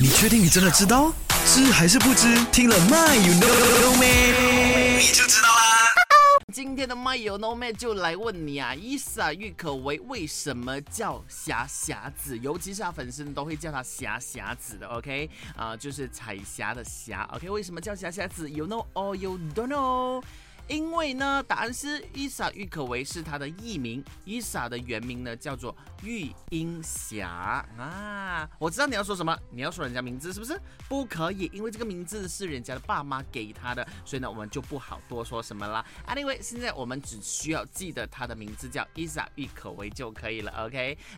你确定你真的知道？知还是不知？听了 My You Know Me，？你就知道啦。今天的 My You Know Me 就来问你啊，伊莎郁可唯为什么叫霞霞子？尤其是她粉丝都会叫她霞霞子的，OK？啊、就是彩霞的霞，OK？为什么叫霞霞子？You know or you don't know？因为呢，答案是伊莎郁可唯是她的艺名，伊莎的原名呢叫做玉英霞啊。我知道你要说什么，你要说人家名字是不是？不可以，因为这个名字是人家的爸妈给他的，所以呢我们就不好多说什么啦。Anyway，现在我们只需要记得她的名字叫伊莎郁可唯就可以了，OK？